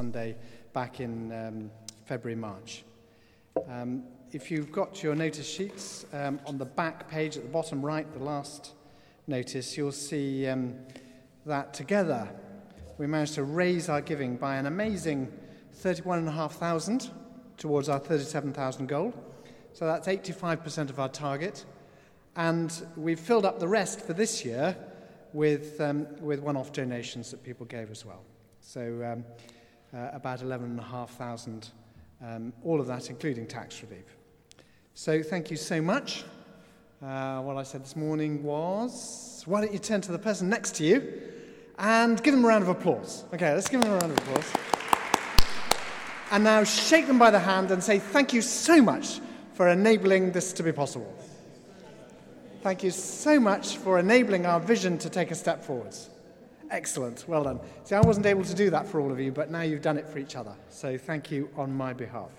Sunday back in um, February, March. Um, if you've got your notice sheets um, on the back page at the bottom right, the last notice, you'll see um, that together we managed to raise our giving by an amazing 31,500 towards our 37,000 goal. So that's 85% of our target. And we've filled up the rest for this year with, um, with one off donations that people gave as well. So um, uh, about 11,500, um, all of that including tax relief. So thank you so much. Uh, what I said this morning was why don't you turn to the person next to you and give them a round of applause? Okay, let's give them a round of applause. And now shake them by the hand and say thank you so much for enabling this to be possible. Thank you so much for enabling our vision to take a step forwards. Excellent, well done. See, I wasn't able to do that for all of you, but now you've done it for each other. So thank you on my behalf.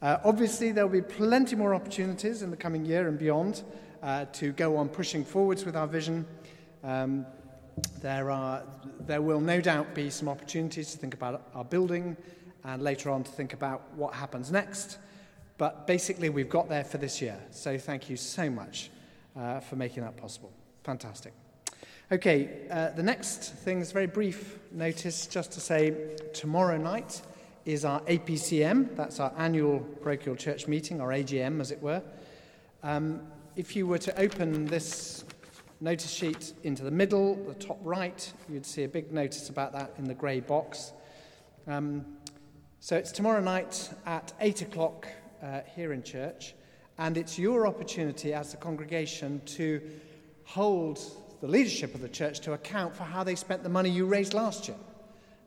Uh, obviously, there will be plenty more opportunities in the coming year and beyond uh, to go on pushing forwards with our vision. Um, there, are, there will no doubt be some opportunities to think about our building and later on to think about what happens next. But basically, we've got there for this year. So thank you so much uh, for making that possible. Fantastic. Okay, uh, the next thing is very brief notice just to say tomorrow night is our APCM, that's our annual parochial church meeting, our AGM as it were. Um, if you were to open this notice sheet into the middle, the top right, you'd see a big notice about that in the grey box. Um, so it's tomorrow night at 8 o'clock uh, here in church. And it's your opportunity as a congregation to hold the leadership of the church to account for how they spent the money you raised last year.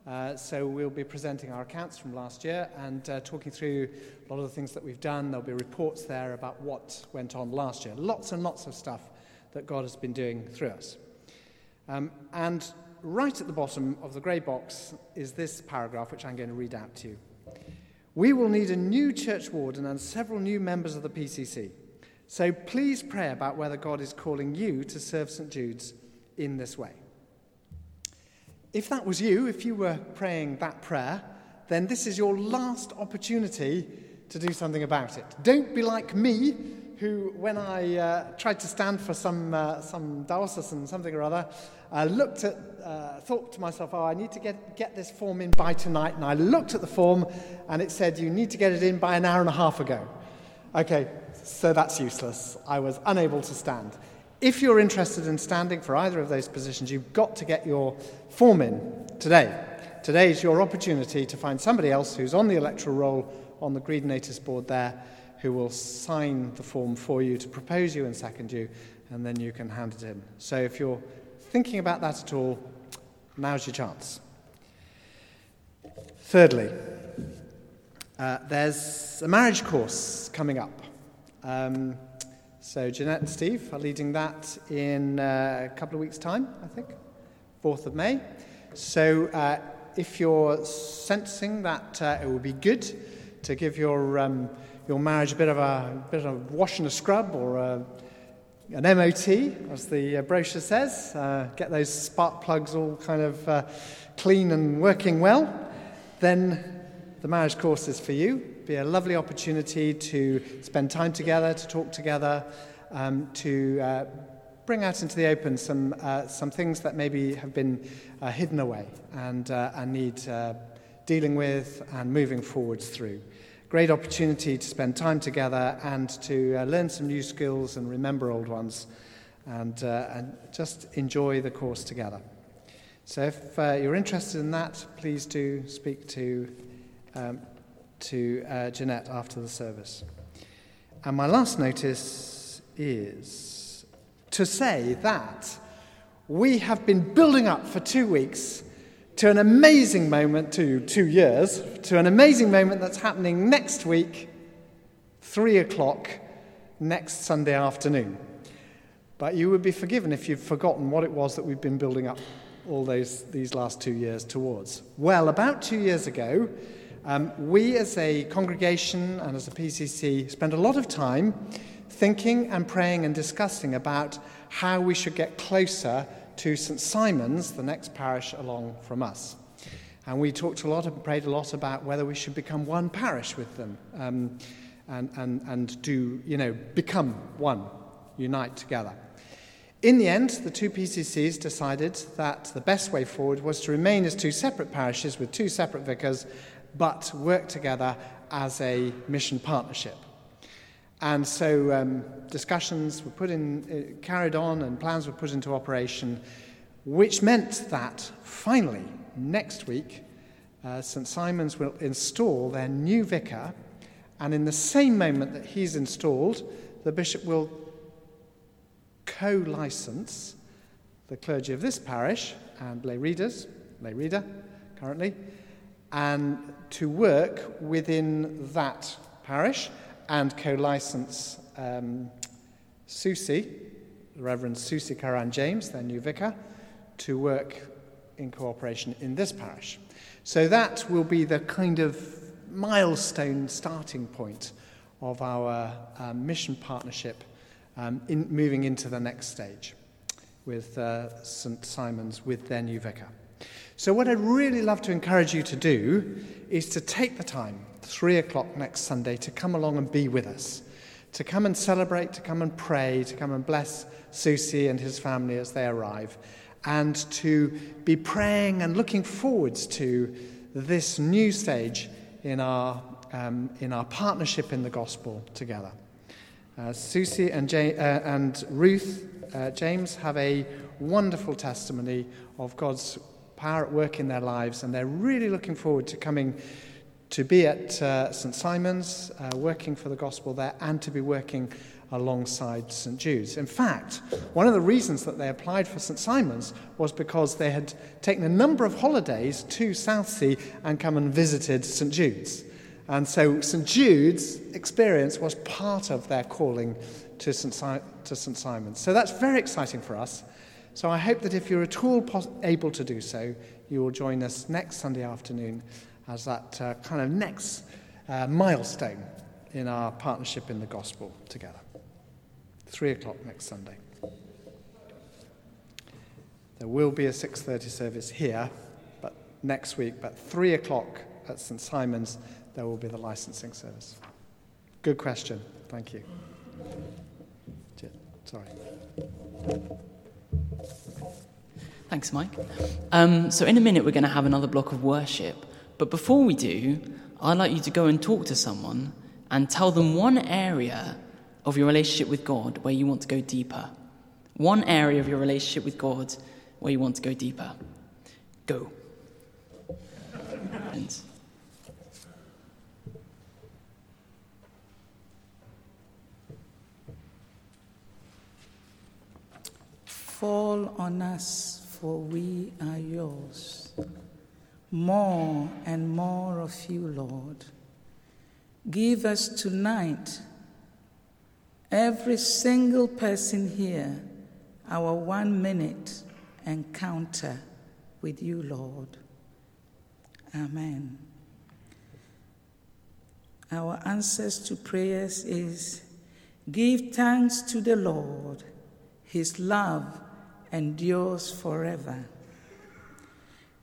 Uh, so we'll be presenting our accounts from last year and uh, talking through a lot of the things that we've done. There'll be reports there about what went on last year. Lots and lots of stuff that God has been doing through us. Um, and right at the bottom of the grey box is this paragraph, which I'm going to read out to you. We will need a new church warden and several new members of the PCC. So please pray about whether God is calling you to serve St. Jude's in this way. If that was you, if you were praying that prayer, then this is your last opportunity to do something about it. Don't be like me, who, when I uh, tried to stand for some, uh, some diocesan something or other, I looked at, uh, thought to myself, oh, I need to get, get this form in by tonight. And I looked at the form and it said, you need to get it in by an hour and a half ago. Okay, so that's useless. I was unable to stand. If you're interested in standing for either of those positions, you've got to get your form in today. Today is your opportunity to find somebody else who's on the electoral roll on the Green Notice board there who will sign the form for you to propose you and second you, and then you can hand it in. So if you're thinking about that at all, now's your chance. Thirdly, uh, there's a marriage course coming up. Um, so Jeanette and Steve are leading that in uh, a couple of weeks' time, I think, 4th of May. So uh, if you're sensing that uh, it would be good to give your, um, your marriage a bit of a, bit of a wash and a scrub or a an MOT, as the uh, brochure says, uh, get those spark plugs all kind of uh, clean and working well, then the marriage course is for you. Be a lovely opportunity to spend time together, to talk together, um, to uh, bring out into the open some, uh, some things that maybe have been uh, hidden away and, and need dealing with and moving forwards through great opportunity to spend time together and to uh, learn some new skills and remember old ones and, uh, and just enjoy the course together. So, if uh, you're interested in that, please do speak to, um, to uh, Jeanette after the service. And my last notice is to say that we have been building up for two weeks to an amazing moment, to two years, to an amazing moment that's happening next week, three o'clock next Sunday afternoon. But you would be forgiven if you've forgotten what it was that we've been building up all those, these last two years towards. Well, about two years ago, um, we as a congregation and as a PCC spend a lot of time thinking and praying and discussing about how we should get closer to St. Simon's, the next parish along from us. And we talked a lot and prayed a lot about whether we should become one parish with them um, and, and, and do, you know, become one, unite together. In the end, the two PCCs decided that the best way forward was to remain as two separate parishes with two separate vicars, but work together as a mission partnership. And so um, discussions were put in, uh, carried on and plans were put into operation, which meant that finally, next week, uh, St. Simon's will install their new vicar, and in the same moment that he's installed, the bishop will co license the clergy of this parish and lay readers, lay reader currently, and to work within that parish and co license um, Susie, the Reverend Susie Karan James, their new vicar, to work in cooperation in this parish. So that will be the kind of milestone starting point of our uh, mission partnership um, in moving into the next stage with uh, St. Simon's with their new vicar. So, what I'd really love to encourage you to do is to take the time, three o'clock next Sunday, to come along and be with us, to come and celebrate, to come and pray, to come and bless Susie and his family as they arrive, and to be praying and looking forwards to this new stage in our, um, in our partnership in the gospel together. Uh, Susie and, uh, and Ruth uh, James have a wonderful testimony of God's power at work in their lives, and they're really looking forward to coming to be at uh, St. Simon's, uh, working for the gospel there, and to be working alongside St. Jude's. In fact, one of the reasons that they applied for St. Simon's was because they had taken a number of holidays to Southsea and come and visited St. Jude's. And so St. Jude's experience was part of their calling to St. Si- to St. Simon's. So that's very exciting for us. So I hope that if you're at all pos- able to do so, you will join us next Sunday afternoon as that uh, kind of next uh, milestone in our partnership in the gospel together. Three o'clock next Sunday. There will be a 6:30 service here, but next week. But three o'clock at St Simon's there will be the licensing service? Good question. Thank you. Sorry. Thanks, Mike. Um, so, in a minute, we're going to have another block of worship. But before we do, I'd like you to go and talk to someone and tell them one area of your relationship with God where you want to go deeper. One area of your relationship with God where you want to go deeper. Go. Fall on us, for we are yours. More and more of you, Lord. Give us tonight, every single person here, our one minute encounter with you, Lord. Amen. Our answers to prayers is give thanks to the Lord. His love endures forever.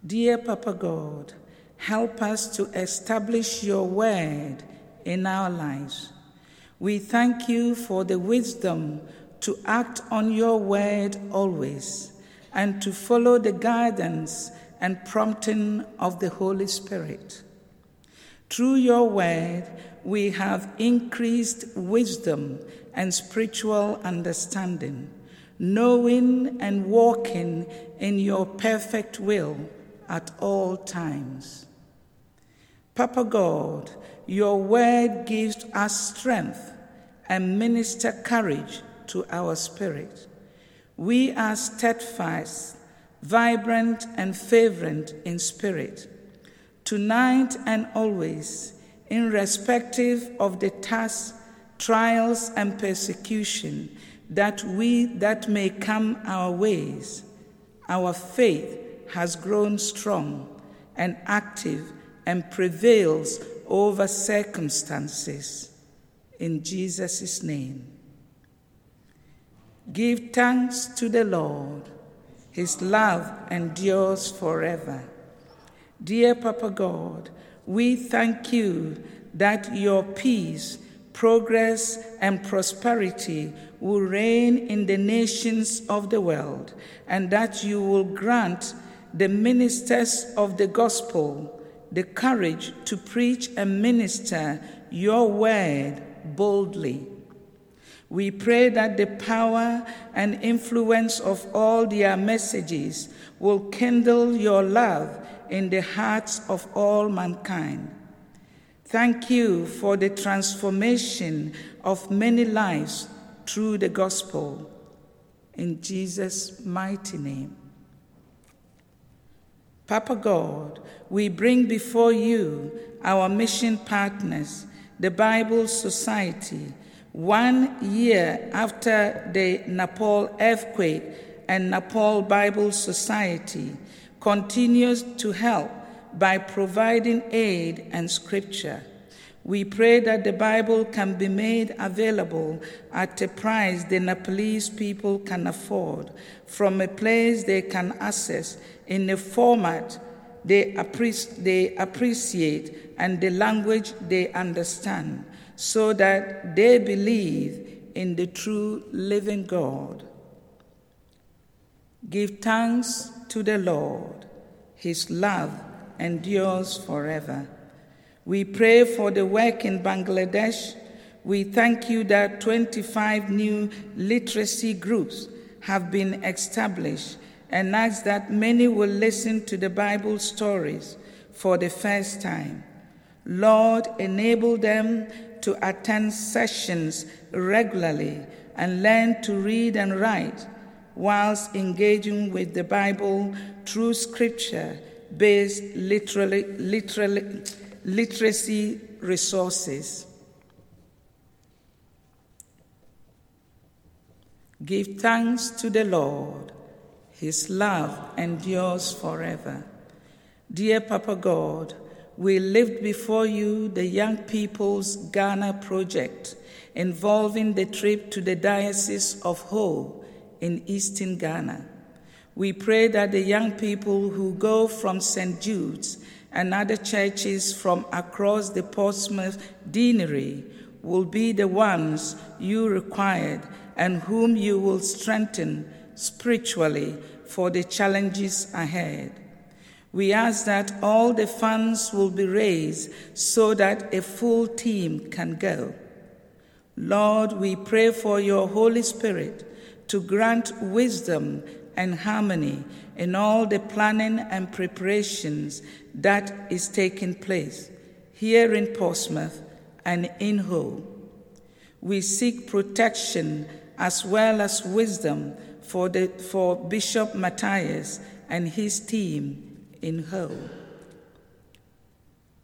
Dear Papa God, help us to establish your word in our lives. We thank you for the wisdom to act on your word always and to follow the guidance and prompting of the Holy Spirit. Through your word, we have increased wisdom and spiritual understanding knowing and walking in your perfect will at all times. Papa God, your word gives us strength and minister courage to our spirit. We are steadfast, vibrant, and fervent in spirit, tonight and always, irrespective of the tasks, trials, and persecution that we that may come our ways. Our faith has grown strong and active and prevails over circumstances. In Jesus' name. Give thanks to the Lord. His love endures forever. Dear Papa God, we thank you that your peace, progress, and prosperity will reign in the nations of the world, and that you will grant the ministers of the gospel the courage to preach and minister your word boldly. We pray that the power and influence of all their messages will kindle your love in the hearts of all mankind. Thank you for the transformation of many lives through the gospel. In Jesus' mighty name. Papa God, we bring before you our mission partners, the Bible Society, one year after the Nepal earthquake and Nepal Bible Society continues to help by providing aid and scripture. We pray that the Bible can be made available at a price the Nepalese people can afford, from a place they can access in a format they, appreci- they appreciate and the language they understand, so that they believe in the true living God. Give thanks to the Lord, His love endures forever. We pray for the work in Bangladesh. We thank you that 25 new literacy groups have been established and ask that many will listen to the Bible stories for the first time. Lord, enable them to attend sessions regularly and learn to read and write whilst engaging with the Bible through scripture based literally, literally, literacy resources. Give thanks to the Lord his love endures forever. Dear Papa God, we lift before you the Young People's Ghana project involving the trip to the Diocese of Ho in eastern Ghana. We pray that the young people who go from St. Jude's and other churches from across the Portsmouth deanery will be the ones you required and whom you will strengthen spiritually for the challenges ahead. We ask that all the funds will be raised so that a full team can go. Lord, we pray for your Holy Spirit to grant wisdom and harmony in all the planning and preparations that is taking place here in Portsmouth and in Ho. We seek protection as well as wisdom for, the, for Bishop Matthias and his team in Ho.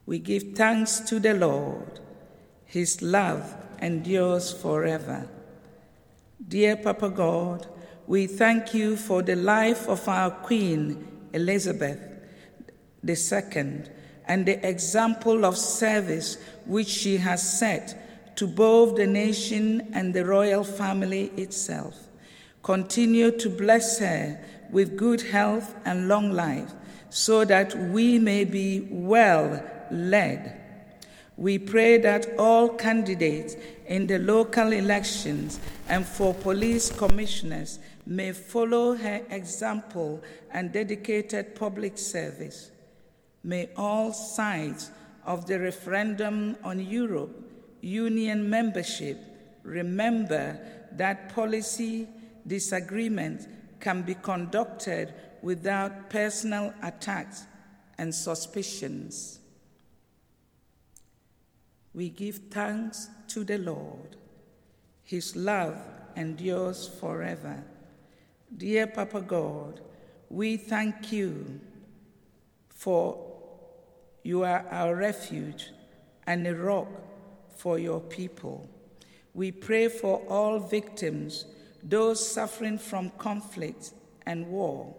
We give thanks to the Lord. His love endures forever. Dear Papa God, we thank you for the life of our Queen Elizabeth II and the example of service which she has set to both the nation and the royal family itself. Continue to bless her with good health and long life, so that we may be well led. We pray that all candidates in the local elections and for police commissioners may follow her example and dedicated public service. May all sides of the referendum on Europe Union membership remember that policy disagreement can be conducted without personal attacks and suspicions. We give thanks to the Lord. His love endures forever. Dear Papa God, we thank you for you are our refuge and a rock for your people. We pray for all victims those suffering from conflict and war.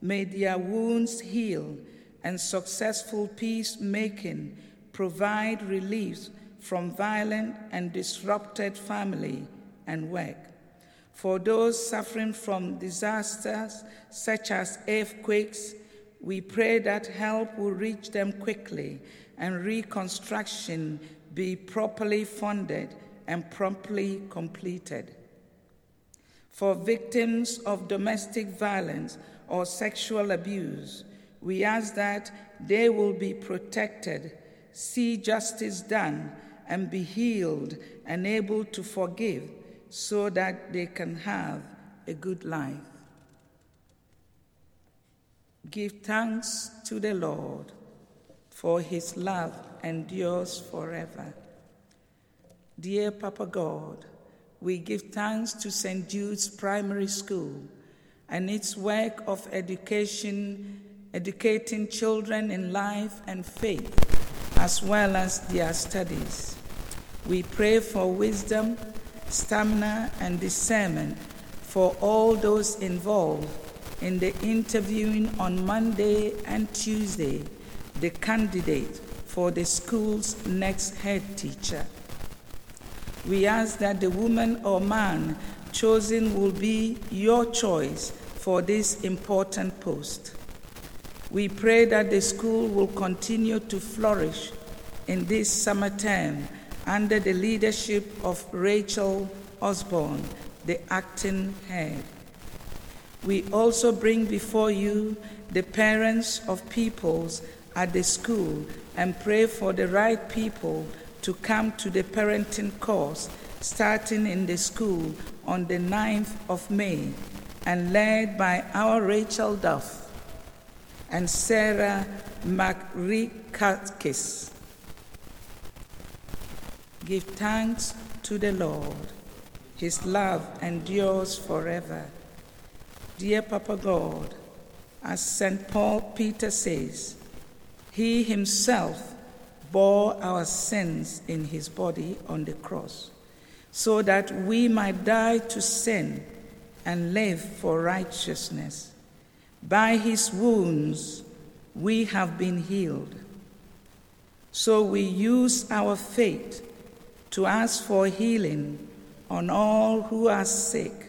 May their wounds heal and successful peacemaking provide relief from violent and disrupted family and work. For those suffering from disasters such as earthquakes, We pray that help will reach them quickly and reconstruction be properly funded and promptly completed. For victims of domestic violence or sexual abuse, we ask that they will be protected, see justice done, and be healed and able to forgive so that they can have a good life. Give thanks to the Lord, for his love endures forever. Dear Papa God, we give thanks to St. Jude's Primary School and its work of education, educating children in life and faith, as well as their studies. We pray for wisdom, stamina, and discernment for all those involved in the interviewing on Monday and Tuesday the candidate for the school's next head teacher. We ask that the woman or man chosen will be your choice for this important post. We pray that the school will continue to flourish in this summer term under the leadership of Rachel Osborne, the acting head. We also bring before you the parents of pupils at the school and pray for the right people to come to the parenting course starting in the school on the 9th of May and led by our Rachel Duff and Sarah McRikakis. Give thanks to the Lord. His love endures forever. Dear Papa God, as St. Paul Peter says, He himself bore our sins in his body on the cross, so that we might die to sin and live for righteousness. By his wounds we have been healed. So we use our faith to ask for healing on all who are sick.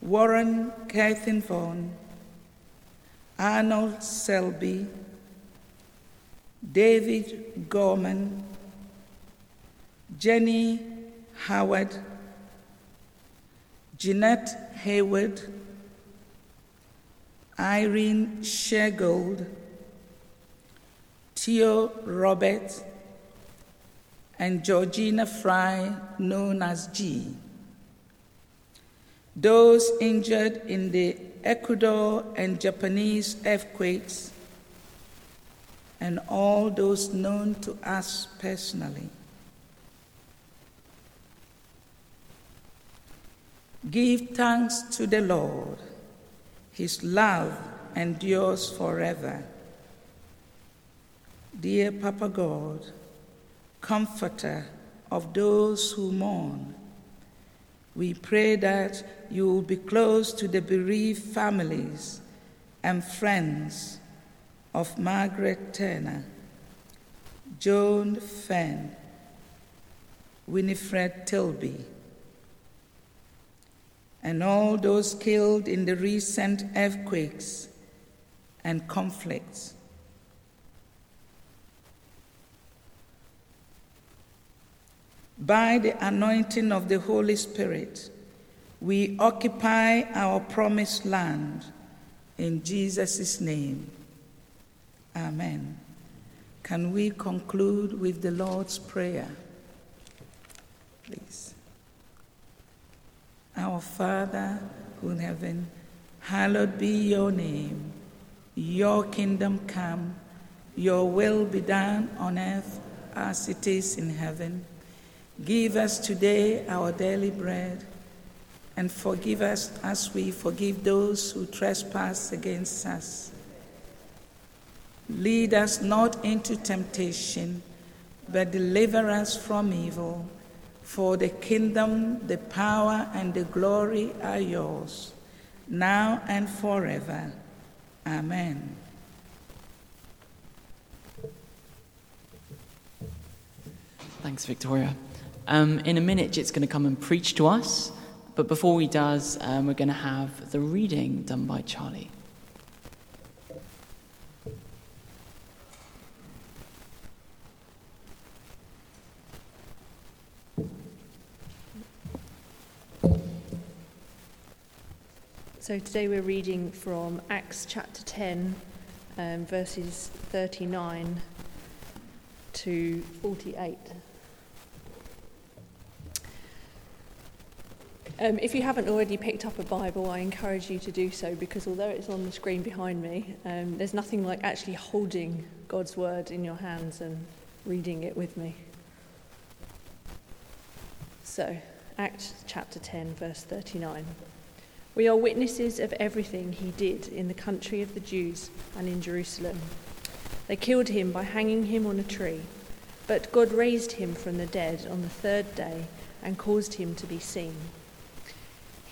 Warren Vaughan, Arnold Selby, David Gorman, Jenny Howard, Jeanette Hayward, Irene Shegold, Theo Robert, and Georgina Fry, known as G. Those injured in the Ecuador and Japanese earthquakes, and all those known to us personally. Give thanks to the Lord. His love endures forever. Dear Papa God, comforter of those who mourn, we pray that you will be close to the bereaved families and friends of Margaret Turner, Joan Fenn, Winifred Tilby, and all those killed in the recent earthquakes and conflicts. By the anointing of the Holy Spirit, we occupy our promised land. In Jesus' name, Amen. Can we conclude with the Lord's Prayer? Please. Our Father who in heaven, hallowed be your name. Your kingdom come, your will be done on earth as it is in heaven. Give us today our daily bread, and forgive us as we forgive those who trespass against us. Lead us not into temptation, but deliver us from evil. For the kingdom, the power, and the glory are yours, now and forever. Amen. Thanks, Victoria. Um, in a minute, Jit's going to come and preach to us. But before he does, um, we're going to have the reading done by Charlie. So today we're reading from Acts chapter 10, um, verses 39 to 48. Um, if you haven't already picked up a Bible, I encourage you to do so because although it's on the screen behind me, um, there's nothing like actually holding God's Word in your hands and reading it with me. So, Acts chapter 10, verse 39. We are witnesses of everything he did in the country of the Jews and in Jerusalem. They killed him by hanging him on a tree, but God raised him from the dead on the third day and caused him to be seen.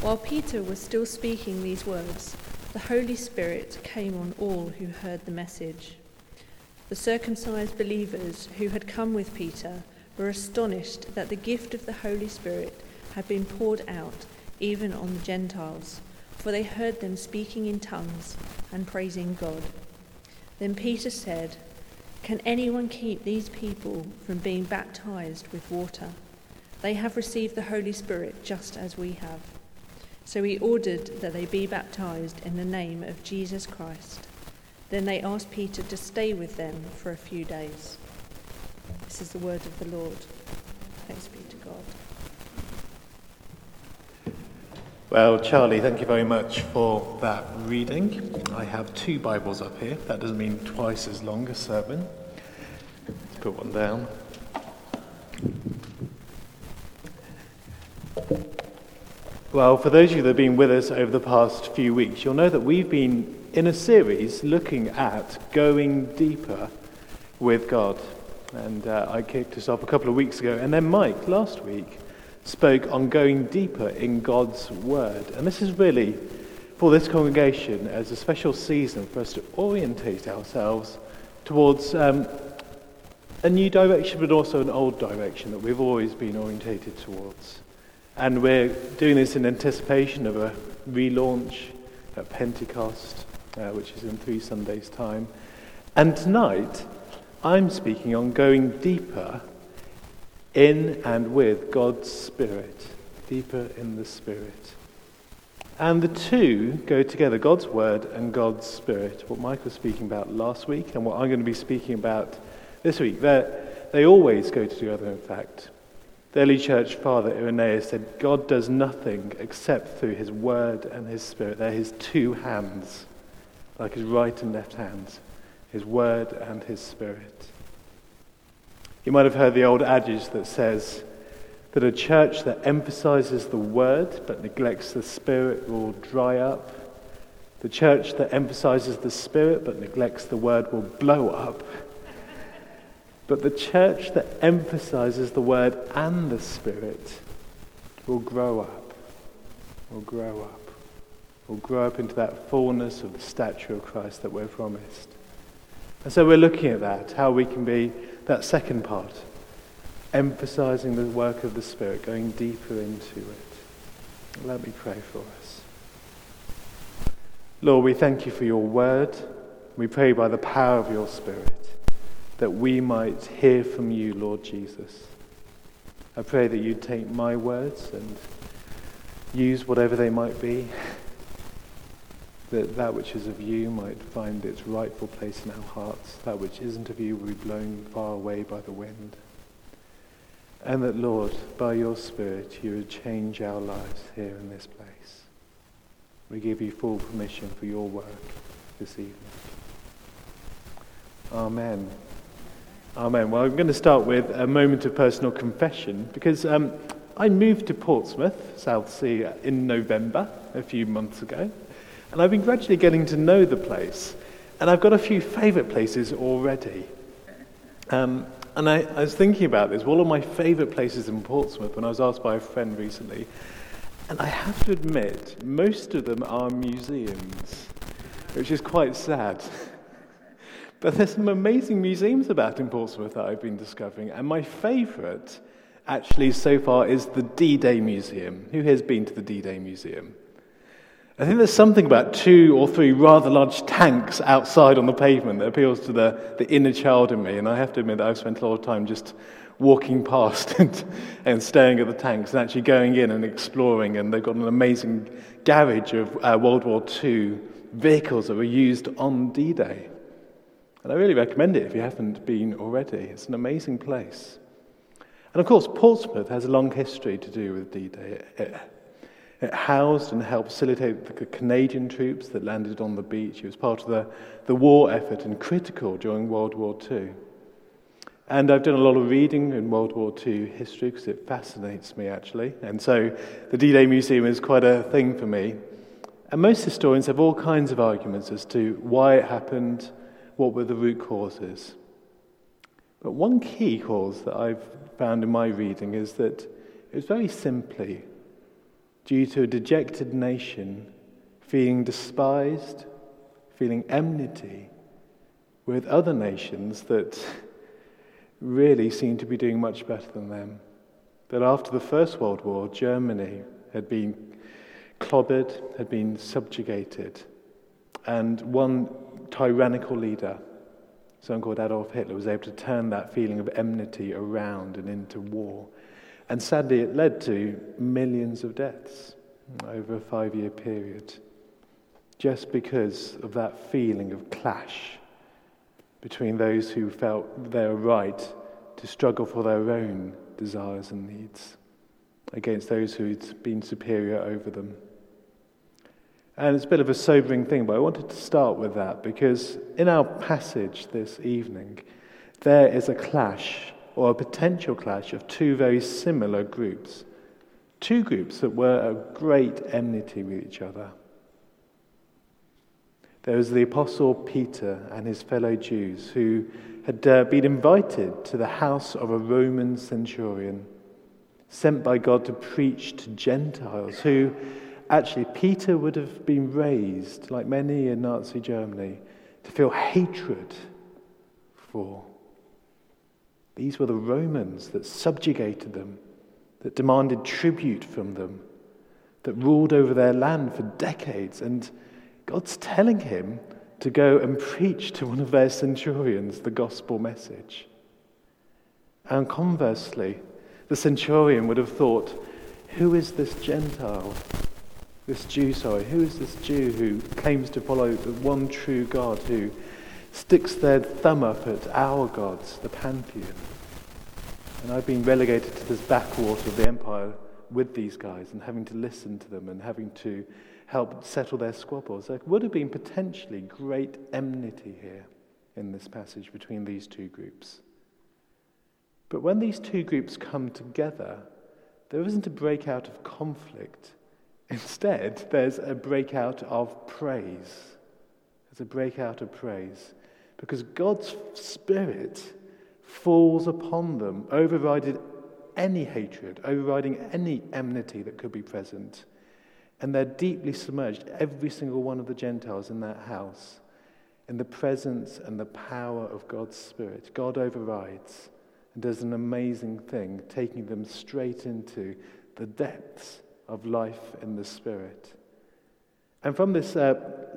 While Peter was still speaking these words, the Holy Spirit came on all who heard the message. The circumcised believers who had come with Peter were astonished that the gift of the Holy Spirit had been poured out even on the Gentiles, for they heard them speaking in tongues and praising God. Then Peter said, Can anyone keep these people from being baptized with water? They have received the Holy Spirit just as we have. So he ordered that they be baptized in the name of Jesus Christ. Then they asked Peter to stay with them for a few days. This is the word of the Lord. Thanks be to God. Well, Charlie, thank you very much for that reading. I have two Bibles up here. That doesn't mean twice as long a sermon. Let's put one down. Well, for those of you that have been with us over the past few weeks, you'll know that we've been in a series looking at going deeper with God. And uh, I kicked us off a couple of weeks ago. And then Mike, last week, spoke on going deeper in God's Word. And this is really, for this congregation, as a special season for us to orientate ourselves towards um, a new direction, but also an old direction that we've always been orientated towards. And we're doing this in anticipation of a relaunch at Pentecost, uh, which is in three Sundays' time. And tonight, I'm speaking on going deeper in and with God's Spirit, deeper in the Spirit. And the two go together God's Word and God's Spirit. What Mike was speaking about last week and what I'm going to be speaking about this week. They're, they always go together, in fact. The early church father Irenaeus said, God does nothing except through his word and his spirit. They're his two hands, like his right and left hands, his word and his spirit. You might have heard the old adage that says that a church that emphasizes the word but neglects the spirit will dry up. The church that emphasizes the spirit but neglects the word will blow up. But the church that emphasizes the word and the spirit will grow up, will grow up, will grow up into that fullness of the stature of Christ that we're promised. And so we're looking at that, how we can be that second part, emphasizing the work of the Spirit, going deeper into it. Let me pray for us. Lord, we thank you for your word. We pray by the power of your Spirit that we might hear from you, Lord Jesus. I pray that you take my words and use whatever they might be, that that which is of you might find its rightful place in our hearts, that which isn't of you will be blown far away by the wind. And that, Lord, by your Spirit, you would change our lives here in this place. We give you full permission for your work this evening. Amen. Amen. Well, I'm going to start with a moment of personal confession because um, I moved to Portsmouth, Southsea, in November, a few months ago, and I've been gradually getting to know the place. And I've got a few favourite places already. Um, and I, I was thinking about this. One of my favourite places in Portsmouth when I was asked by a friend recently. And I have to admit, most of them are museums, which is quite sad. but there's some amazing museums about in Portsmouth that I've been discovering. And my favourite, actually, so far, is the D Day Museum. Who has been to the D Day Museum? I think there's something about two or three rather large tanks outside on the pavement that appeals to the, the inner child in me. And I have to admit that I've spent a lot of time just walking past and, and staring at the tanks and actually going in and exploring. And they've got an amazing garage of uh, World War II vehicles that were used on D Day. And I really recommend it if you haven't been already. It's an amazing place. And of course, Portsmouth has a long history to do with D Day. It housed and helped facilitate the Canadian troops that landed on the beach. It was part of the, the war effort and critical during World War II. And I've done a lot of reading in World War II history because it fascinates me, actually. And so the D Day Museum is quite a thing for me. And most historians have all kinds of arguments as to why it happened, what were the root causes. But one key cause that I've found in my reading is that it was very simply due to a dejected nation feeling despised, feeling enmity with other nations that really seemed to be doing much better than them. That after the First World War, Germany had been clobbered, had been subjugated, and one tyrannical leader, someone called Adolf Hitler, was able to turn that feeling of enmity around and into war. And sadly, it led to millions of deaths over a five year period, just because of that feeling of clash between those who felt their right to struggle for their own desires and needs against those who'd been superior over them. And it's a bit of a sobering thing, but I wanted to start with that because in our passage this evening, there is a clash or a potential clash of two very similar groups. Two groups that were at great enmity with each other. There was the Apostle Peter and his fellow Jews who had uh, been invited to the house of a Roman centurion, sent by God to preach to Gentiles, who actually Peter would have been raised, like many in Nazi Germany, to feel hatred for. These were the Romans that subjugated them, that demanded tribute from them, that ruled over their land for decades. And God's telling him to go and preach to one of their centurions the gospel message. And conversely, the centurion would have thought, who is this Gentile? This Jew, sorry, who is this Jew who claims to follow the one true God, who sticks their thumb up at our gods, the pantheon. And I've been relegated to this backwater of the empire with these guys and having to listen to them and having to help settle their squabbles. There would have been potentially great enmity here in this passage between these two groups. But when these two groups come together, there isn't a breakout of conflict. Instead, there's a breakout of praise. There's a breakout of praise because God's Spirit falls upon them, overriding any hatred, overriding any enmity that could be present. And they're deeply submerged, every single one of the Gentiles in that house, in the presence and the power of God's Spirit. God overrides and does an amazing thing, taking them straight into the depths of life in the Spirit. And from this uh,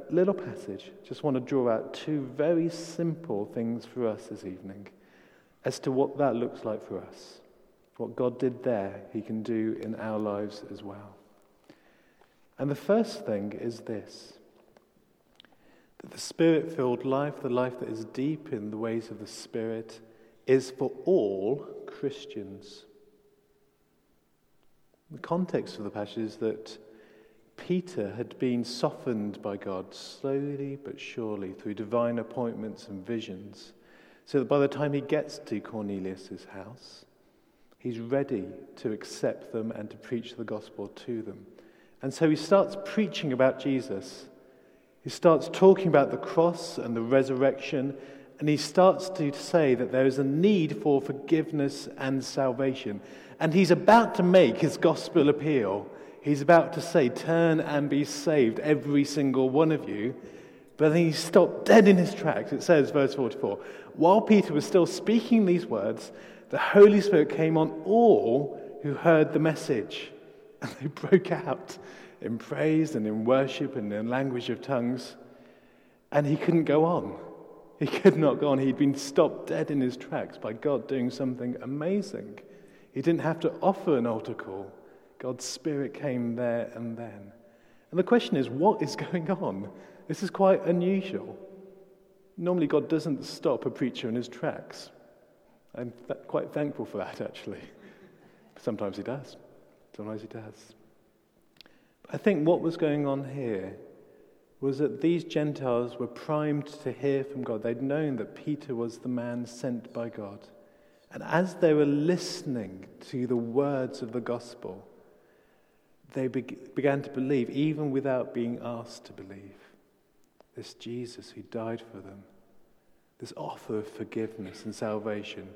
little passage, just want to draw out two very simple things for us this evening as to what that looks like for us. What God did there, He can do in our lives as well. And the first thing is this that the spirit filled life, the life that is deep in the ways of the Spirit, is for all Christians. The context of the passage is that Peter had been softened by God slowly but surely through divine appointments and visions, so that by the time he gets to Cornelius' house, He's ready to accept them and to preach the gospel to them. And so he starts preaching about Jesus. He starts talking about the cross and the resurrection, and he starts to say that there is a need for forgiveness and salvation. And he's about to make his gospel appeal. He's about to say, Turn and be saved, every single one of you. But then he stopped dead in his tracks. It says, verse 44 While Peter was still speaking these words, the Holy Spirit came on all who heard the message. And they broke out in praise and in worship and in language of tongues. And he couldn't go on. He could not go on. He'd been stopped dead in his tracks by God doing something amazing. He didn't have to offer an altar call. God's Spirit came there and then. And the question is, what is going on? This is quite unusual. Normally, God doesn't stop a preacher in his tracks. I'm th- quite thankful for that, actually. Sometimes he does. Sometimes he does. But I think what was going on here was that these Gentiles were primed to hear from God. They'd known that Peter was the man sent by God. And as they were listening to the words of the gospel, they be- began to believe, even without being asked to believe. This Jesus who died for them, this offer of forgiveness and salvation.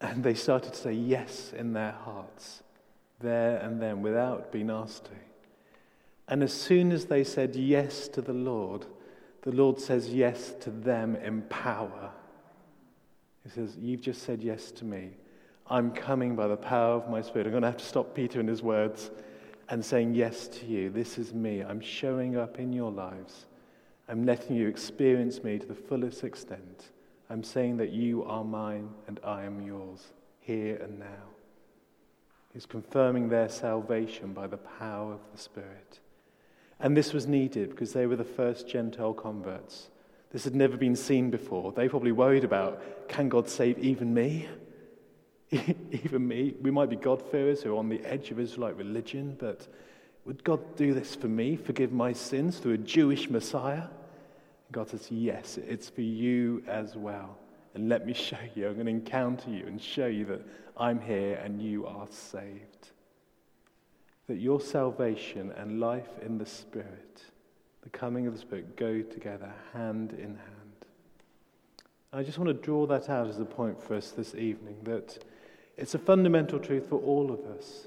And they started to say yes in their hearts, there and then, without being asked to. And as soon as they said yes to the Lord, the Lord says yes to them in power. He says, You've just said yes to me. I'm coming by the power of my Spirit. I'm going to have to stop Peter in his words and saying yes to you. This is me. I'm showing up in your lives. I'm letting you experience me to the fullest extent. I'm saying that you are mine and I am yours, here and now. He's confirming their salvation by the power of the Spirit. And this was needed because they were the first Gentile converts. This had never been seen before. They probably worried about can God save even me? even me? We might be God-fearers who are on the edge of Israelite religion, but would God do this for me, forgive my sins through a Jewish Messiah? God says, Yes, it's for you as well. And let me show you. I'm going to encounter you and show you that I'm here and you are saved that your salvation and life in the Spirit, the coming of the Spirit, go together hand in hand. I just want to draw that out as a point for us this evening that it's a fundamental truth for all of us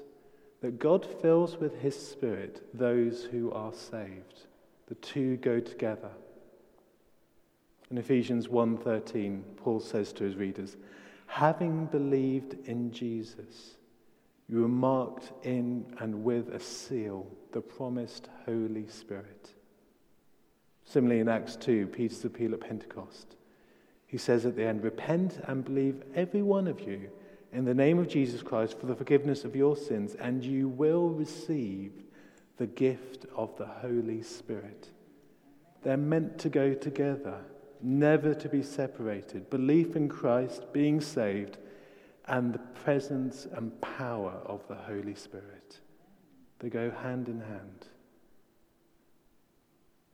that God fills with His Spirit those who are saved. The two go together. In Ephesians 1:13, Paul says to his readers, having believed in Jesus, you were marked in and with a seal, the promised Holy Spirit. Similarly, in Acts 2, Peter's appeal at Pentecost, he says at the end, Repent and believe, every one of you, in the name of Jesus Christ for the forgiveness of your sins, and you will receive the gift of the Holy Spirit. They're meant to go together, never to be separated. Belief in Christ, being saved, and the presence and power of the Holy Spirit. They go hand in hand.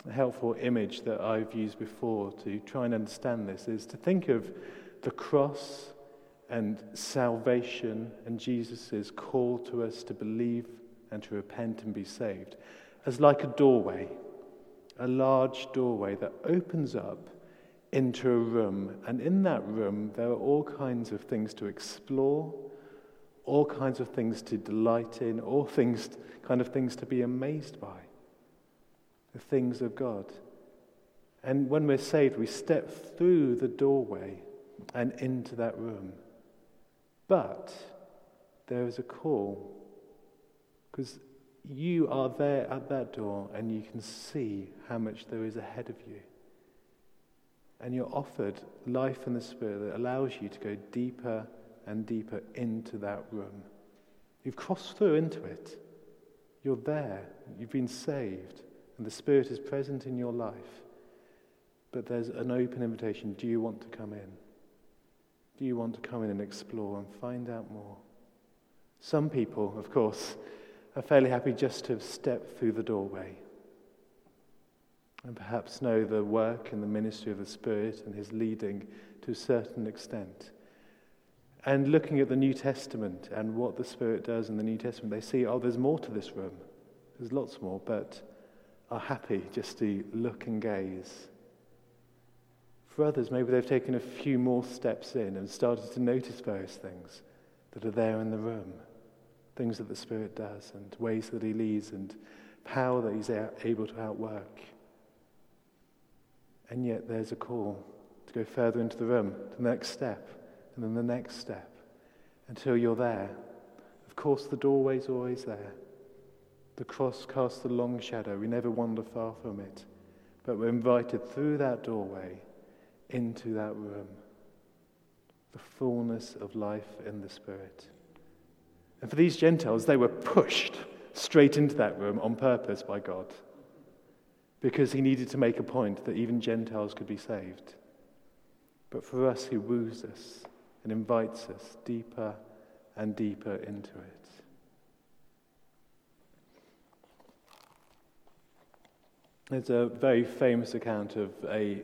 A helpful image that I've used before to try and understand this is to think of the cross and salvation and Jesus' call to us to believe and to repent and be saved as like a doorway, a large doorway that opens up into a room, and in that room, there are all kinds of things to explore, all kinds of things to delight in, all things, kind of things to be amazed by. The things of God. And when we're saved, we step through the doorway and into that room. But there is a call because you are there at that door and you can see how much there is ahead of you and you're offered life in the Spirit that allows you to go deeper and deeper into that room. You've crossed through into it. You're there. You've been saved. And the Spirit is present in your life. But there's an open invitation. Do you want to come in? Do you want to come in and explore and find out more? Some people, of course, are fairly happy just to stepped through the doorway and perhaps know the work and the ministry of the Spirit and His leading to a certain extent. And looking at the New Testament and what the Spirit does in the New Testament, they see, oh, there's more to this room. There's lots more, but are happy just to look and gaze. For others, maybe they've taken a few more steps in and started to notice various things that are there in the room, things that the Spirit does, and ways that He leads, and power that He's able to outwork. And yet there's a call to go further into the room, the next step, and then the next step, until you're there. Of course, the doorway's always there. The cross casts a long shadow. We never wander far from it. But we're invited through that doorway into that room. The fullness of life in the Spirit. And for these Gentiles, they were pushed straight into that room on purpose by God because he needed to make a point that even Gentiles could be saved. But for us, he woos us and invites us deeper and deeper into it. There's a very famous account of a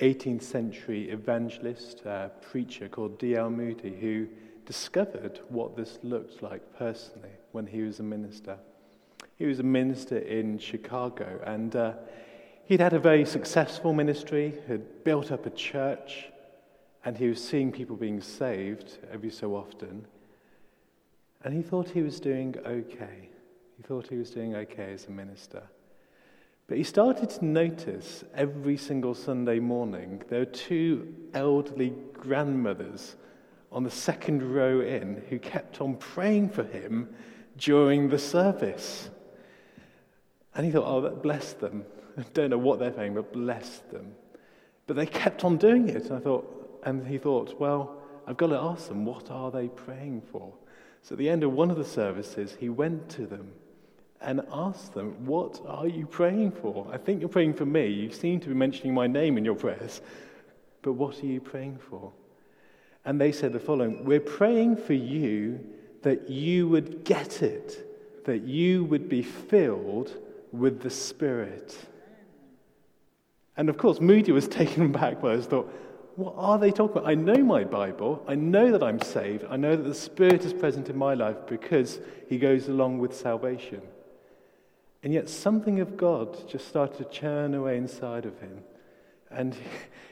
18th century evangelist, uh, preacher called D.L. Moody, who discovered what this looked like personally when he was a minister. He was a minister in Chicago, and uh, he'd had a very successful ministry, had built up a church, and he was seeing people being saved every so often. And he thought he was doing okay. He thought he was doing okay as a minister. But he started to notice every single Sunday morning there were two elderly grandmothers on the second row in who kept on praying for him during the service. And he thought, oh, bless them. I don't know what they're praying, but bless them. But they kept on doing it. And I thought, and he thought, well, I've got to ask them, what are they praying for? So at the end of one of the services, he went to them and ask them, What are you praying for? I think you're praying for me. You seem to be mentioning my name in your prayers, but what are you praying for? And they said the following We're praying for you that you would get it, that you would be filled with the Spirit. And of course, Moody was taken aback by this thought, what are they talking about? I know my Bible. I know that I'm saved. I know that the Spirit is present in my life because He goes along with salvation. And yet, something of God just started to churn away inside of him. And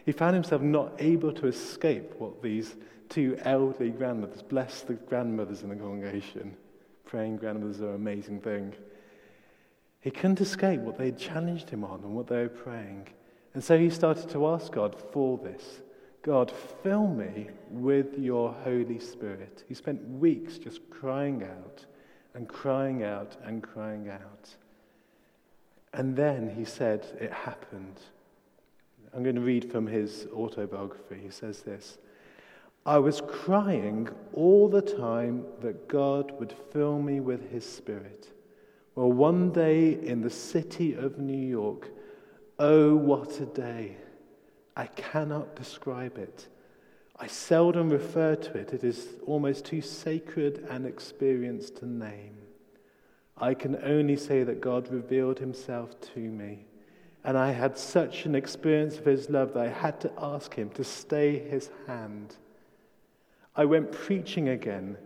he found himself not able to escape what these two elderly grandmothers, bless the grandmothers in the congregation, praying grandmothers are an amazing thing. He couldn't escape what they had challenged him on and what they were praying. And so he started to ask God for this. God, fill me with your Holy Spirit. He spent weeks just crying out and crying out and crying out. And then he said, It happened. I'm going to read from his autobiography. He says this I was crying all the time that God would fill me with his spirit. Well, one day in the city of New York, oh, what a day! I cannot describe it. I seldom refer to it, it is almost too sacred an experience to name. I can only say that God revealed himself to me. And I had such an experience of his love that I had to ask him to stay his hand. I went preaching again.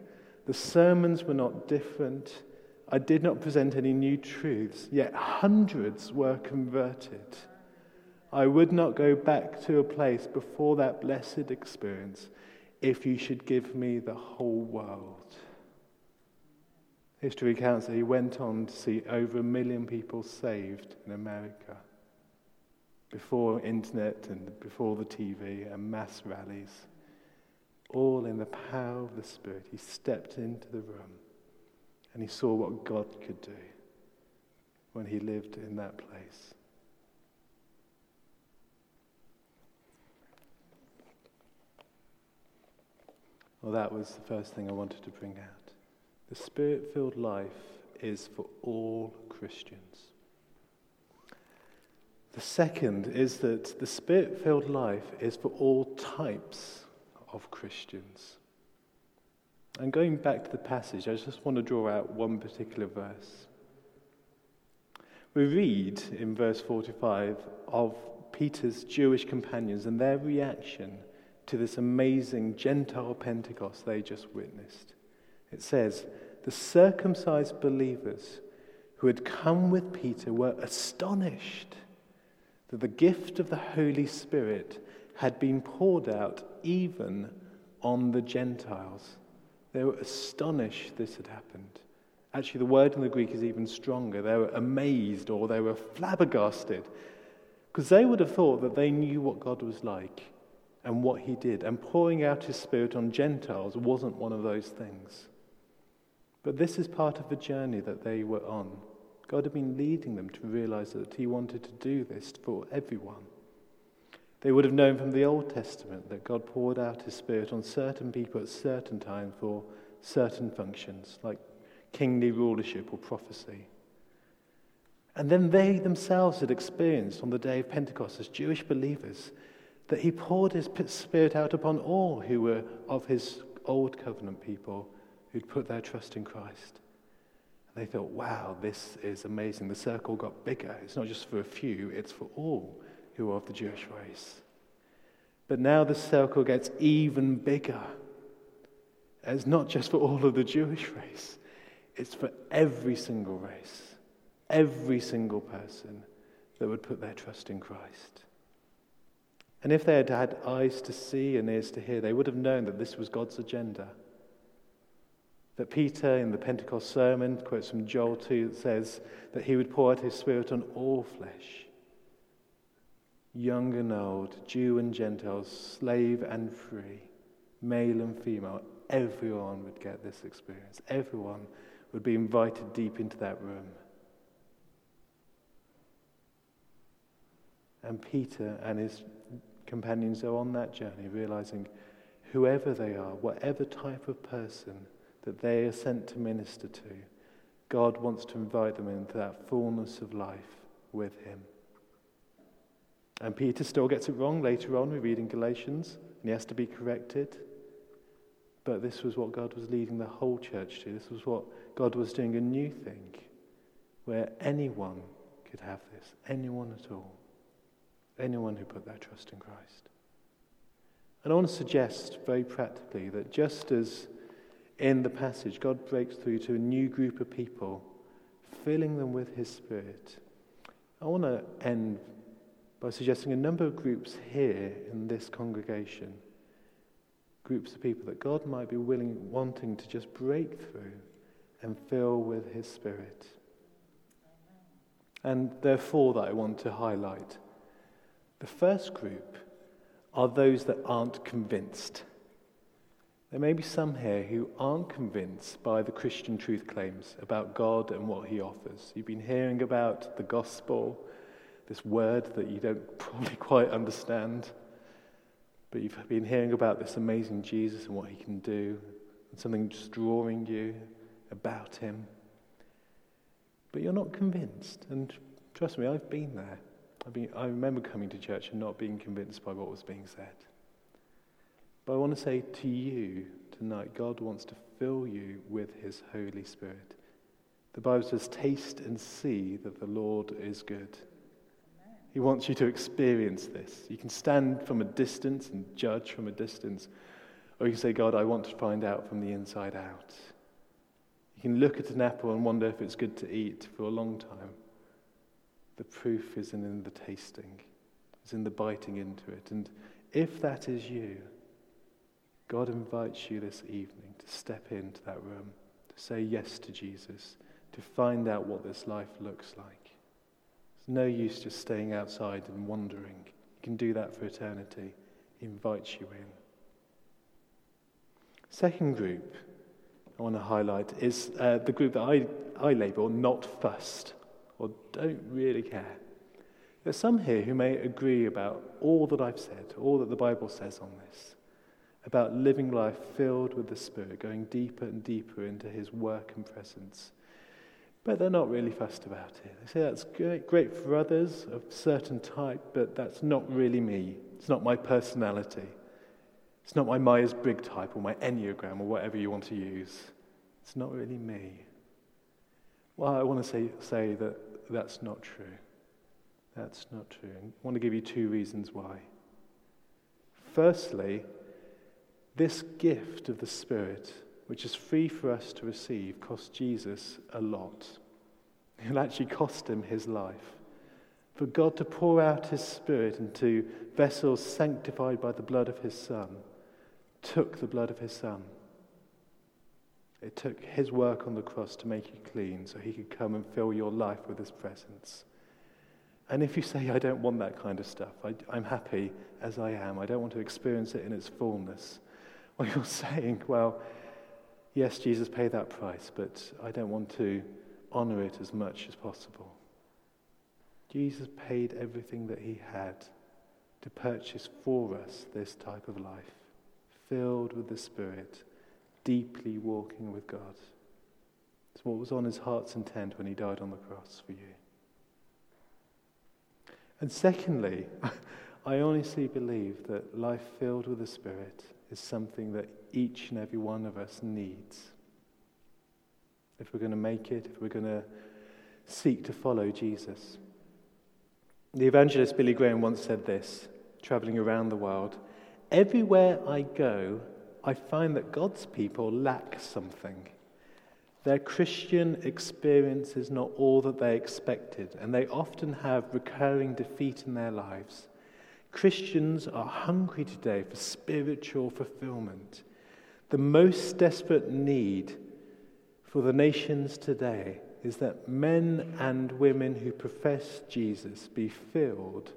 The sermons were not different. I did not present any new truths, yet hundreds were converted. I would not go back to a place before that blessed experience if you should give me the whole world. History recounts that he went on to see over a million people saved in America before internet and before the TV and mass rallies, all in the power of the Spirit. He stepped into the room and he saw what God could do when he lived in that place. Well, that was the first thing I wanted to bring out. The spirit filled life is for all Christians. The second is that the spirit filled life is for all types of Christians. And going back to the passage, I just want to draw out one particular verse. We read in verse 45 of Peter's Jewish companions and their reaction to this amazing Gentile Pentecost they just witnessed. It says, the circumcised believers who had come with Peter were astonished that the gift of the Holy Spirit had been poured out even on the Gentiles. They were astonished this had happened. Actually, the word in the Greek is even stronger. They were amazed or they were flabbergasted because they would have thought that they knew what God was like and what he did. And pouring out his Spirit on Gentiles wasn't one of those things. But this is part of the journey that they were on. God had been leading them to realize that he wanted to do this for everyone. They would have known from the Old Testament that God poured out his Spirit on certain people at certain times for certain functions, like kingly rulership or prophecy. And then they themselves had experienced on the day of Pentecost as Jewish believers that he poured his Spirit out upon all who were of his old covenant people who'd put their trust in Christ. And they thought, wow, this is amazing. The circle got bigger. It's not just for a few, it's for all who are of the Jewish race. But now the circle gets even bigger. It's not just for all of the Jewish race, it's for every single race, every single person that would put their trust in Christ. And if they had had eyes to see and ears to hear, they would have known that this was God's agenda. That Peter in the Pentecost sermon quotes from Joel 2 that says that he would pour out his spirit on all flesh young and old, Jew and Gentile, slave and free, male and female, everyone would get this experience. Everyone would be invited deep into that room. And Peter and his companions are on that journey, realizing whoever they are, whatever type of person that they are sent to minister to, God wants to invite them into that fullness of life with Him. And Peter still gets it wrong later on. We read in Galatians, and he has to be corrected. But this was what God was leading the whole church to. This was what God was doing a new thing where anyone could have this, anyone at all, anyone who put their trust in Christ. And I want to suggest very practically that just as in the passage God breaks through to a new group of people, filling them with His Spirit, I want to end by suggesting a number of groups here in this congregation, groups of people that God might be willing, wanting to just break through and fill with His Spirit. And there are four that I want to highlight. The first group are those that aren't convinced. There may be some here who aren't convinced by the Christian truth claims about God and what He offers. You've been hearing about the gospel this word that you don't probably quite understand. But you've been hearing about this amazing Jesus and what he can do, and something just drawing you about him. But you're not convinced. And trust me, I've been there. I, been, I remember coming to church and not being convinced by what was being said. But I want to say to you tonight, God wants to fill you with his Holy Spirit. The Bible says, Taste and see that the Lord is good. He wants you to experience this. You can stand from a distance and judge from a distance, or you can say, God, I want to find out from the inside out. You can look at an apple and wonder if it's good to eat for a long time. The proof isn't in the tasting, it's in the biting into it. And if that is you, God invites you this evening to step into that room, to say yes to Jesus, to find out what this life looks like It's no use just staying outside and wondering. You can do that for eternity. He invites you in. Second group I want to highlight is uh, the group that I, I label not fussed or don't really care. There's some here who may agree about all that I've said, all that the Bible says on this, about living life filled with the Spirit, going deeper and deeper into His work and presence. But they're not really fussed about it. They say that's great, great for others of a certain type, but that's not really me. It's not my personality. It's not my Myers Briggs type or my Enneagram or whatever you want to use. It's not really me. Well, I want to say, say that that's not true. That's not true. I want to give you two reasons why. Firstly, This gift of the Spirit, which is free for us to receive, cost Jesus a lot. It actually cost him his life. For God to pour out his Spirit into vessels sanctified by the blood of his Son took the blood of his Son. It took his work on the cross to make you clean so he could come and fill your life with his presence. And if you say, I don't want that kind of stuff, I, am happy as I am, I don't want to experience it in its fullness, well, you're saying, well, yes, Jesus paid that price, but I don't want to honor it as much as possible. Jesus paid everything that he had to purchase for us this type of life, filled with the Spirit, deeply walking with God. It's what was on his heart's intent when he died on the cross for you. And secondly, I honestly believe that life filled with the Spirit is something that each and every one of us needs. If we're going to make it, if we're going to seek to follow Jesus. The evangelist Billy Graham once said this, traveling around the world Everywhere I go, I find that God's people lack something. Their Christian experience is not all that they expected, and they often have recurring defeat in their lives. Christians are hungry today for spiritual fulfillment. The most desperate need for the nations today is that men and women who profess Jesus be filled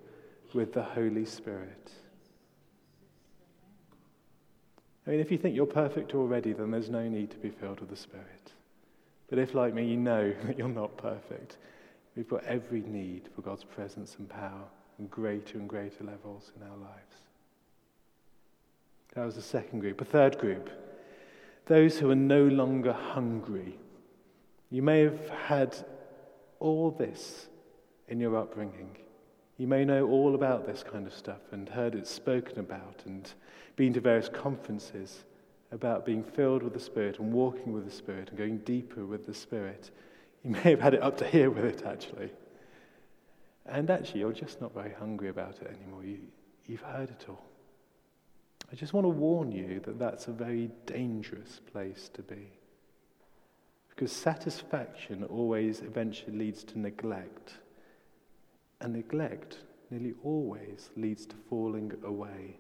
with the Holy Spirit. I mean, if you think you're perfect already, then there's no need to be filled with the Spirit. But if, like me, you know that you're not perfect, we've got every need for God's presence and power greater and greater levels in our lives. That was the second group. A third group, those who are no longer hungry. You may have had all this in your upbringing. You may know all about this kind of stuff and heard it spoken about and been to various conferences about being filled with the Spirit and walking with the Spirit and going deeper with the Spirit. You may have had it up to here with it, actually. And actually, you're just not very hungry about it anymore. You, you've heard it all. I just want to warn you that that's a very dangerous place to be. Because satisfaction always eventually leads to neglect. And neglect nearly always leads to falling away.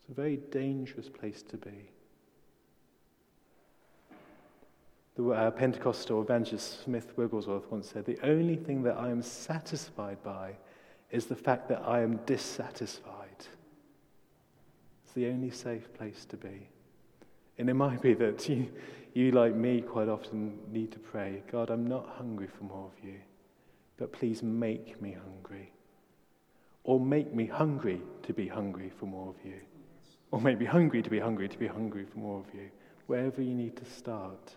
It's a very dangerous place to be. The uh, Pentecostal evangelist Smith Wigglesworth once said, The only thing that I am satisfied by is the fact that I am dissatisfied. It's the only safe place to be. And it might be that you, you, like me, quite often need to pray God, I'm not hungry for more of you, but please make me hungry. Or make me hungry to be hungry for more of you. Or make me hungry to be hungry to be hungry for more of you. Wherever you need to start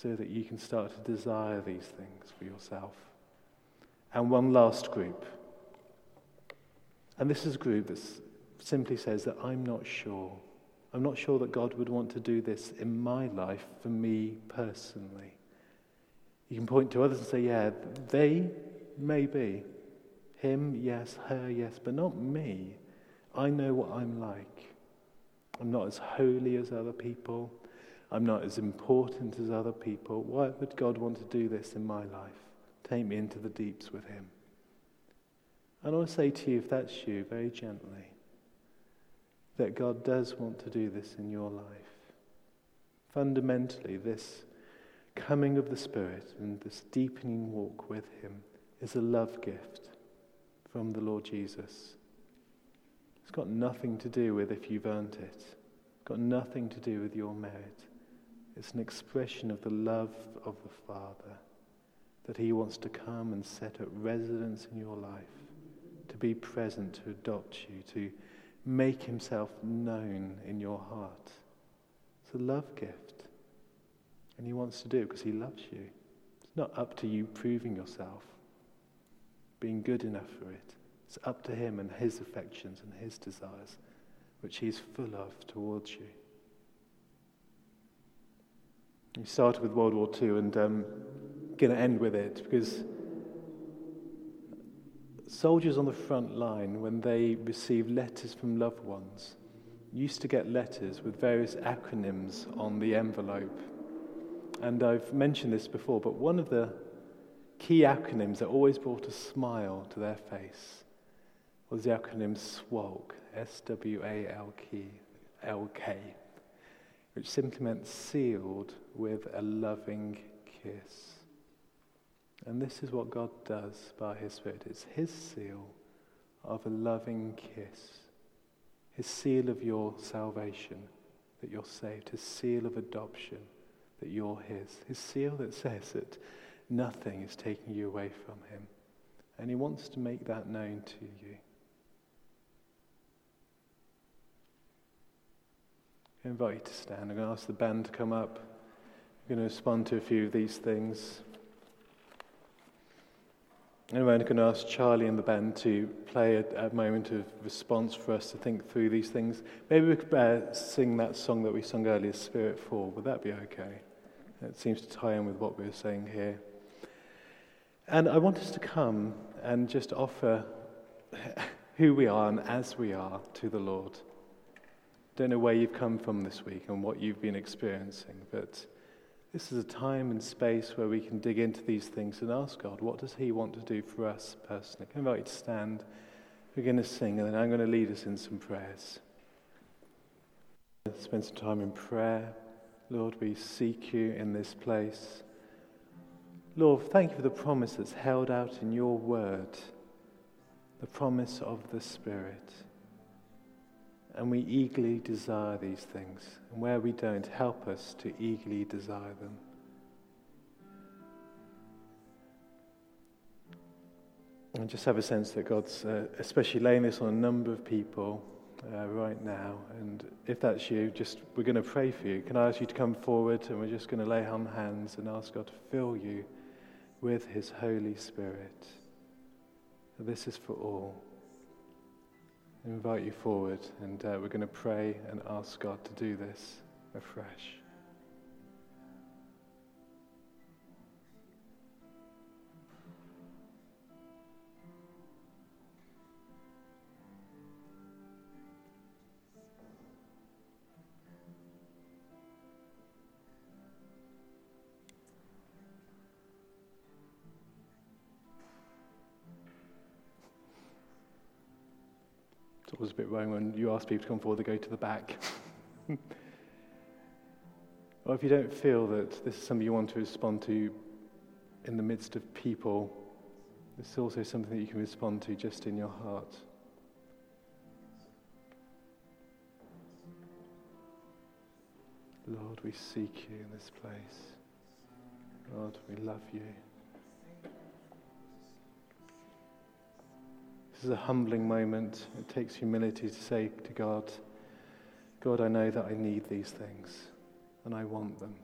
so that you can start to desire these things for yourself. And one last group. And this is a group that simply says that I'm not sure. I'm not sure that God would want to do this in my life for me personally. You can point to others and say, yeah, they, maybe. Him, yes. Her, yes. But not me. I know what I'm like. I'm not as holy as other people. I'm not as important as other people. Why would God want to do this in my life? Take me into the deeps with Him. And I say to you, if that's you, very gently, that God does want to do this in your life. Fundamentally, this coming of the Spirit and this deepening walk with Him is a love gift from the Lord Jesus. It's got nothing to do with if you've earned it. It's got nothing to do with your merit. It's an expression of the love of the Father that He wants to come and set up residence in your life, to be present, to adopt you, to make Himself known in your heart. It's a love gift. And He wants to do it because He loves you. It's not up to you proving yourself, being good enough for it. It's up to Him and His affections and His desires, which He's full of towards you. We started with World War II and um, going to end with it because soldiers on the front line, when they receive letters from loved ones, used to get letters with various acronyms on the envelope. And I've mentioned this before, but one of the key acronyms that always brought a smile to their face was the acronym SWALK, S W A L K, which simply meant sealed with a loving kiss. And this is what God does by His Spirit it's His seal of a loving kiss, His seal of your salvation, that you're saved, His seal of adoption, that you're His, His seal that says that nothing is taking you away from Him. And He wants to make that known to you. Invite you to stand. I'm going to ask the band to come up. I'm going to respond to a few of these things. Anyway, I'm going to ask Charlie and the band to play a, a, moment of response for us to think through these things. Maybe we could uh, sing that song that we sung earlier, Spirit Fall. Would that be okay? It seems to tie in with what we were saying here. And I want us to come and just offer who we are and as we are to the Lord. Don't know where you've come from this week and what you've been experiencing, but this is a time and space where we can dig into these things and ask God, what does He want to do for us personally? I invite you to stand. We're going to sing, and then I'm going to lead us in some prayers. Spend some time in prayer. Lord, we seek you in this place. Lord, thank you for the promise that's held out in your word, the promise of the Spirit. And we eagerly desire these things. And where we don't, help us to eagerly desire them. And just have a sense that God's uh, especially laying this on a number of people uh, right now. And if that's you, just we're going to pray for you. Can I ask you to come forward and we're just going to lay on hands and ask God to fill you with His Holy Spirit. This is for all. Invite you forward, and uh, we're going to pray and ask God to do this afresh. When you ask people to come forward, they go to the back. or if you don't feel that this is something you want to respond to in the midst of people, it's also something that you can respond to just in your heart. Lord, we seek you in this place. Lord, we love you. This is a humbling moment. It takes humility to say to God, God, I know that I need these things and I want them.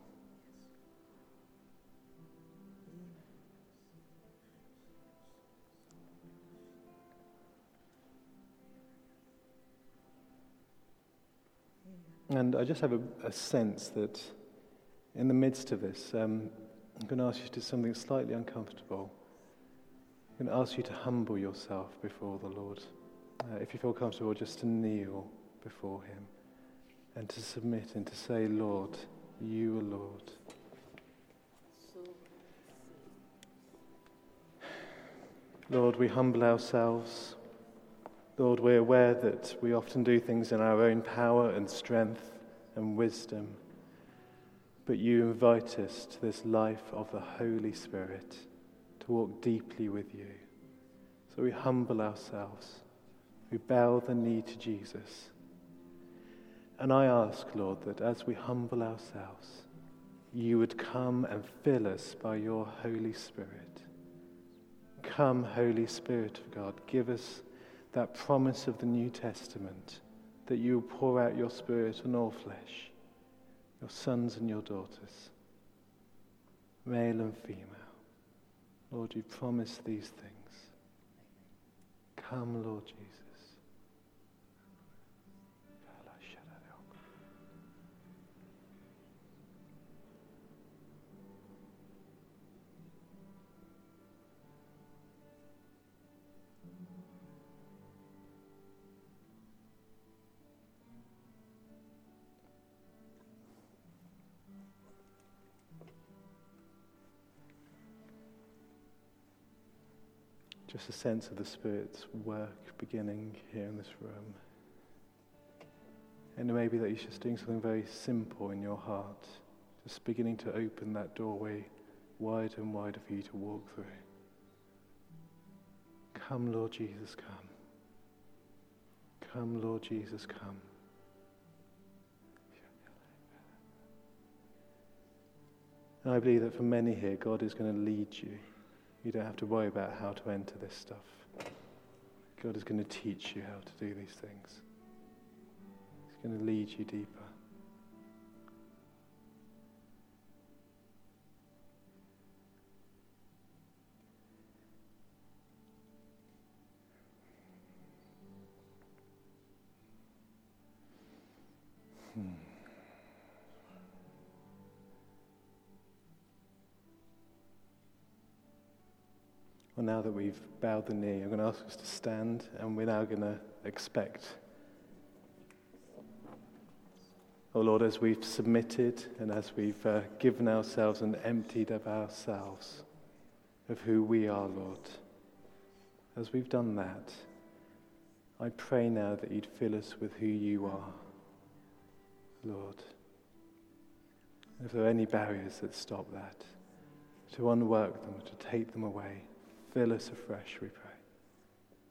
And I just have a, a, sense that in the midst of this, um, I'm going to ask you to do something slightly uncomfortable. I'm going to ask you to humble yourself before the Lord. Uh, if you feel comfortable, just to kneel before Him and to submit and to say, Lord, you are Lord. Lord, we humble ourselves. Lord, we're aware that we often do things in our own power and strength and wisdom. But you invite us to this life of the Holy Spirit to walk deeply with you. So we humble ourselves. We bow the knee to Jesus. And I ask, Lord, that as we humble ourselves, you would come and fill us by your Holy Spirit. Come, Holy Spirit of God, give us that promise of the New Testament that you will pour out your Spirit on all flesh, your sons and your daughters, male and female. Lord, you promise these things. Come, Lord Jesus. Just a sense of the Spirit's work beginning here in this room. And it may be that He's just doing something very simple in your heart, just beginning to open that doorway wider and wider for you to walk through. Come, Lord Jesus, come. Come, Lord Jesus, come. And I believe that for many here, God is going to lead you. You don't have to worry about how to enter this stuff. God is going to teach you how to do these things. He's going to lead you deeper. Well, now that we've bowed the knee, I'm going to ask us to stand and we're now going to expect. Oh Lord, as we've submitted and as we've uh, given ourselves and emptied of ourselves of who we are, Lord, as we've done that, I pray now that you'd fill us with who you are, Lord. If there are any barriers that stop that, to unwork them, to take them away. Fill us afresh, we pray.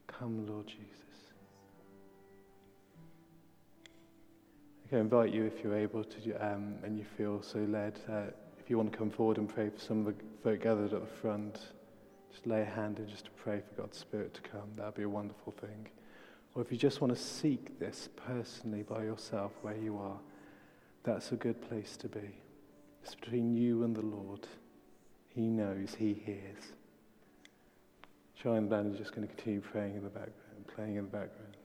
Come, Lord Jesus. I can invite you, if you're able to, um, and you feel so led, uh, if you want to come forward and pray for some of the folk gathered at the front, just lay a hand and just to pray for God's Spirit to come. That would be a wonderful thing. Or if you just want to seek this personally by yourself where you are, that's a good place to be. It's between you and the Lord. He knows, He hears. The band are just going to continue praying in the background, playing in the background.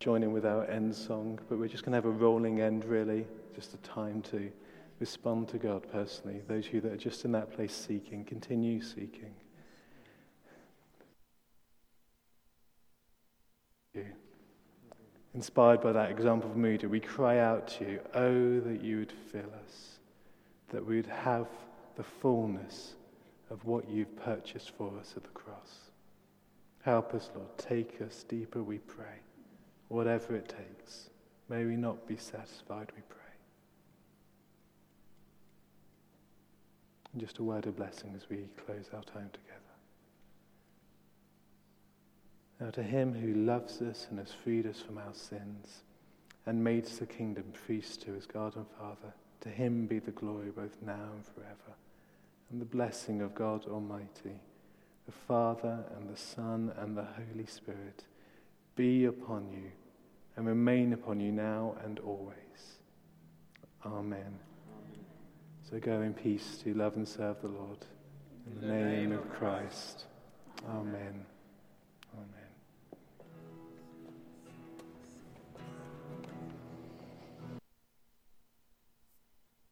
Join in with our end song, but we're just going to have a rolling end, really, just a time to respond to God personally. Those of you that are just in that place seeking, continue seeking. Inspired by that example of Moody, we cry out to you, Oh, that you would fill us, that we would have the fullness of what you've purchased for us at the cross. Help us, Lord. Take us deeper, we pray whatever it takes. May we not be satisfied, we pray. And just a word of blessing as we close our time together. Now, to him who loves us and has freed us from our sins and made us a kingdom priest to his God and Father, to him be the glory both now and forever. And the blessing of God Almighty, the Father and the Son and the Holy Spirit be upon you and remain upon you now and always. Amen. So go in peace to love and serve the Lord. In the name of Christ. Amen.